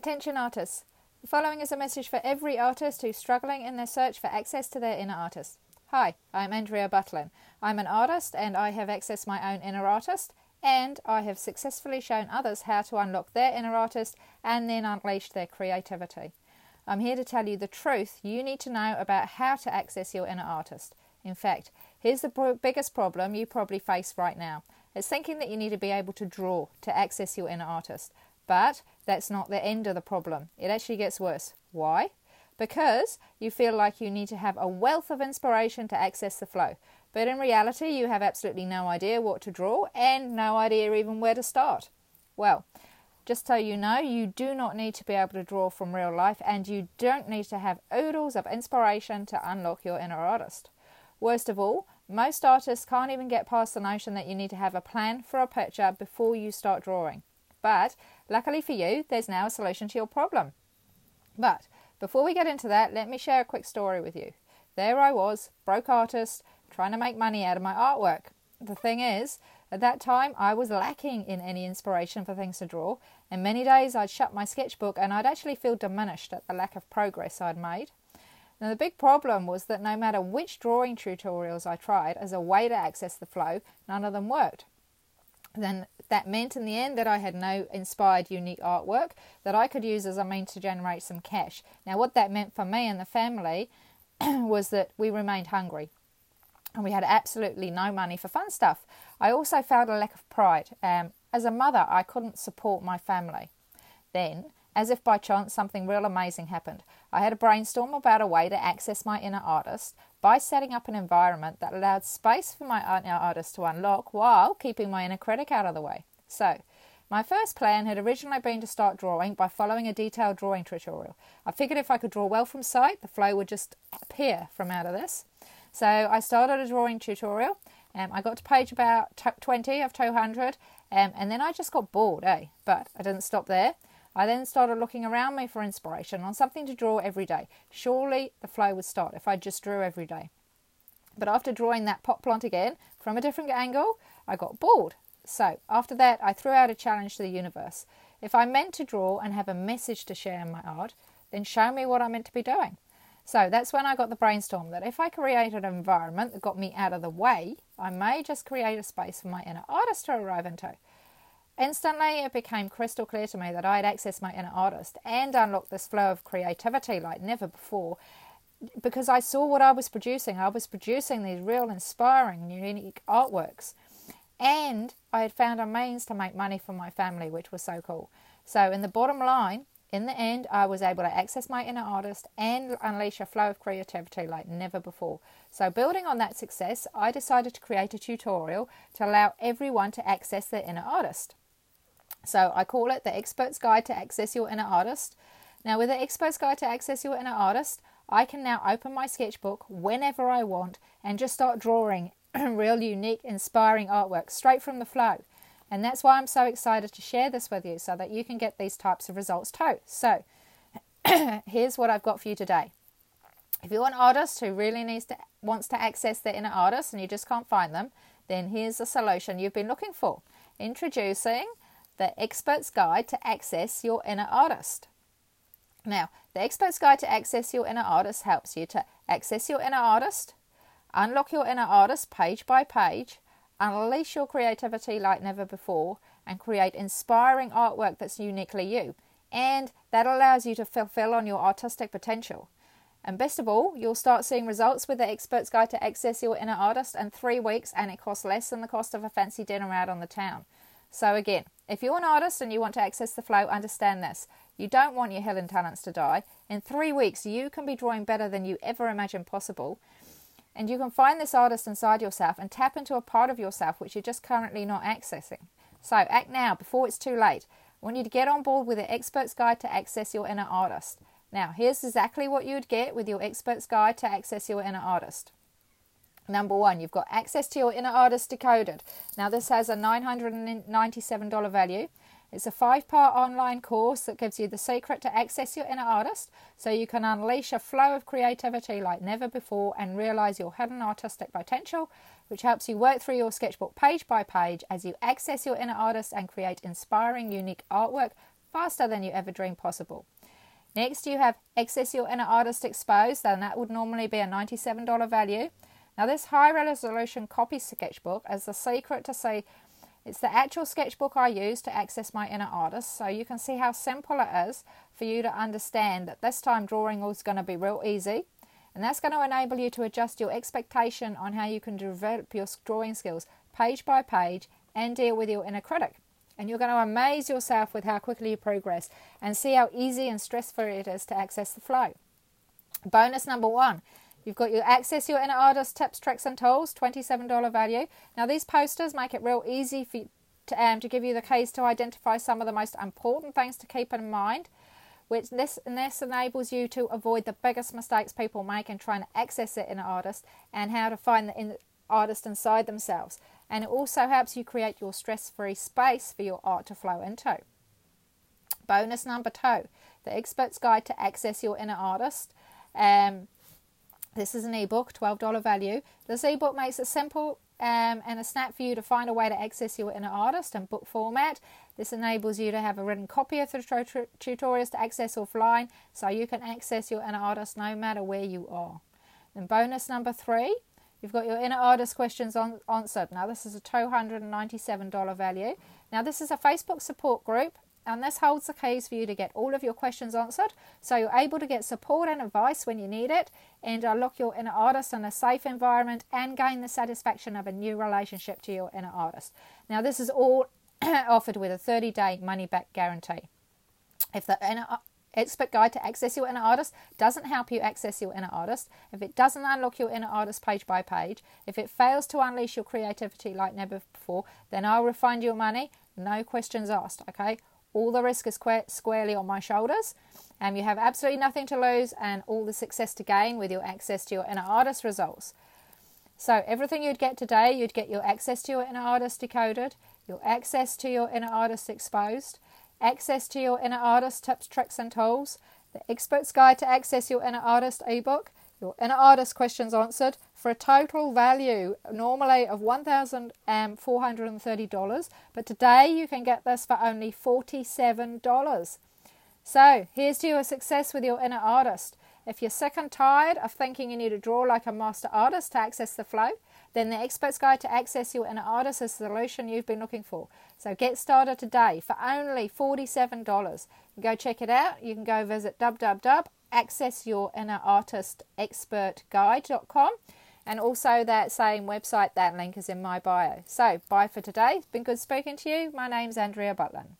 Attention artists. The following is a message for every artist who's struggling in their search for access to their inner artist. Hi, I'm Andrea Butlin. I'm an artist and I have accessed my own inner artist, and I have successfully shown others how to unlock their inner artist and then unleash their creativity. I'm here to tell you the truth you need to know about how to access your inner artist. In fact, here's the biggest problem you probably face right now. It's thinking that you need to be able to draw to access your inner artist. But that's not the end of the problem. It actually gets worse. Why? Because you feel like you need to have a wealth of inspiration to access the flow. But in reality, you have absolutely no idea what to draw and no idea even where to start. Well, just so you know, you do not need to be able to draw from real life and you don't need to have oodles of inspiration to unlock your inner artist. Worst of all, most artists can't even get past the notion that you need to have a plan for a picture before you start drawing. But luckily for you, there's now a solution to your problem. But before we get into that, let me share a quick story with you. There I was, broke artist, trying to make money out of my artwork. The thing is, at that time I was lacking in any inspiration for things to draw, and many days I'd shut my sketchbook and I'd actually feel diminished at the lack of progress I'd made. Now, the big problem was that no matter which drawing tutorials I tried as a way to access the flow, none of them worked then that meant in the end that I had no inspired unique artwork that I could use as a means to generate some cash. Now, what that meant for me and the family was that we remained hungry and we had absolutely no money for fun stuff. I also felt a lack of pride. Um, as a mother, I couldn't support my family. Then, as if by chance, something real amazing happened. I had a brainstorm about a way to access my inner artist by setting up an environment that allowed space for my inner artist to unlock while keeping my inner critic out of the way. So, my first plan had originally been to start drawing by following a detailed drawing tutorial. I figured if I could draw well from sight, the flow would just appear from out of this. So I started a drawing tutorial. Um, I got to page about 20 of 200, um, and then I just got bored, eh? But I didn't stop there. I then started looking around me for inspiration on something to draw every day. Surely the flow would start if I just drew every day. But after drawing that pot plant again from a different angle, I got bored. So after that, I threw out a challenge to the universe. If I meant to draw and have a message to share in my art, then show me what I meant to be doing. So that's when I got the brainstorm that if I created an environment that got me out of the way, I may just create a space for my inner artist to arrive into. Instantly, it became crystal clear to me that I had accessed my inner artist and unlocked this flow of creativity like never before because I saw what I was producing. I was producing these real inspiring, unique artworks. And I had found a means to make money for my family, which was so cool. So, in the bottom line, in the end, I was able to access my inner artist and unleash a flow of creativity like never before. So, building on that success, I decided to create a tutorial to allow everyone to access their inner artist. So I call it the Expert's Guide to Access Your Inner Artist. Now, with the Expert's Guide to Access Your Inner Artist, I can now open my sketchbook whenever I want and just start drawing real unique, inspiring artwork straight from the flow. And that's why I'm so excited to share this with you so that you can get these types of results too. So, here's what I've got for you today. If you're an artist who really needs to wants to access their inner artist and you just can't find them, then here's a solution you've been looking for. Introducing the Expert's Guide to Access Your Inner Artist. Now, the Expert's Guide to Access Your Inner Artist helps you to access your inner artist, unlock your inner artist page by page, unleash your creativity like never before, and create inspiring artwork that's uniquely you. And that allows you to fulfill on your artistic potential. And best of all, you'll start seeing results with the Expert's Guide to Access Your Inner Artist in three weeks, and it costs less than the cost of a fancy dinner out on the town. So, again, if you're an artist and you want to access the flow, understand this. You don't want your hidden talents to die. In three weeks, you can be drawing better than you ever imagined possible. And you can find this artist inside yourself and tap into a part of yourself which you're just currently not accessing. So, act now before it's too late. I want you to get on board with the Expert's Guide to Access Your Inner Artist. Now, here's exactly what you would get with your Expert's Guide to Access Your Inner Artist. Number one, you've got access to your inner artist decoded. Now, this has a $997 value. It's a five part online course that gives you the secret to access your inner artist so you can unleash a flow of creativity like never before and realize your hidden artistic potential, which helps you work through your sketchbook page by page as you access your inner artist and create inspiring, unique artwork faster than you ever dreamed possible. Next, you have Access Your Inner Artist Exposed, and that would normally be a $97 value. Now, this high resolution copy sketchbook is the secret to see it's the actual sketchbook I use to access my inner artist, so you can see how simple it is for you to understand that this time drawing is going to be real easy. And that's going to enable you to adjust your expectation on how you can develop your drawing skills page by page and deal with your inner critic. And you're going to amaze yourself with how quickly you progress and see how easy and stress free it is to access the flow. Bonus number one You've got your access your inner artist tips, tricks, and tools, $27 value. Now, these posters make it real easy for to, um, to give you the keys to identify some of the most important things to keep in mind. Which this, and this enables you to avoid the biggest mistakes people make in trying to access their inner artist and how to find the inner artist inside themselves. And it also helps you create your stress free space for your art to flow into. Bonus number two the expert's guide to access your inner artist. Um, this is an ebook, $12 value. This ebook makes it simple um, and a snap for you to find a way to access your inner artist in book format. This enables you to have a written copy of the tutorials to access offline so you can access your inner artist no matter where you are. And bonus number three, you've got your inner artist questions on, answered. Now, this is a $297 value. Now, this is a Facebook support group and this holds the keys for you to get all of your questions answered so you're able to get support and advice when you need it and uh, unlock your inner artist in a safe environment and gain the satisfaction of a new relationship to your inner artist. Now, this is all offered with a 30 day money back guarantee. If the inner uh, expert guide to access your inner artist doesn't help you access your inner artist, if it doesn't unlock your inner artist page by page, if it fails to unleash your creativity like never before, then I'll refund your money, no questions asked, okay? All the risk is squarely on my shoulders. and you have absolutely nothing to lose and all the success to gain with your access to your inner artist results. So, everything you'd get today, you'd get your access to your inner artist decoded, your access to your inner artist exposed, access to your inner artist tips, tricks, and tools, the expert's guide to access your inner artist ebook, your inner artist questions answered for a total value normally of $1,430, but today you can get this for only $47. So here's to your success with your inner artist. If you're sick and tired of thinking you need to draw like a master artist to access the flow, then the Expert's Guide to Access Your Inner Artist is the solution you've been looking for. So get started today for only $47. Go check it out. You can go visit www.accessyourinnerartistexpertguide.com and also that same website, that link is in my bio. So bye for today. It's been good speaking to you. My name's Andrea Butlin.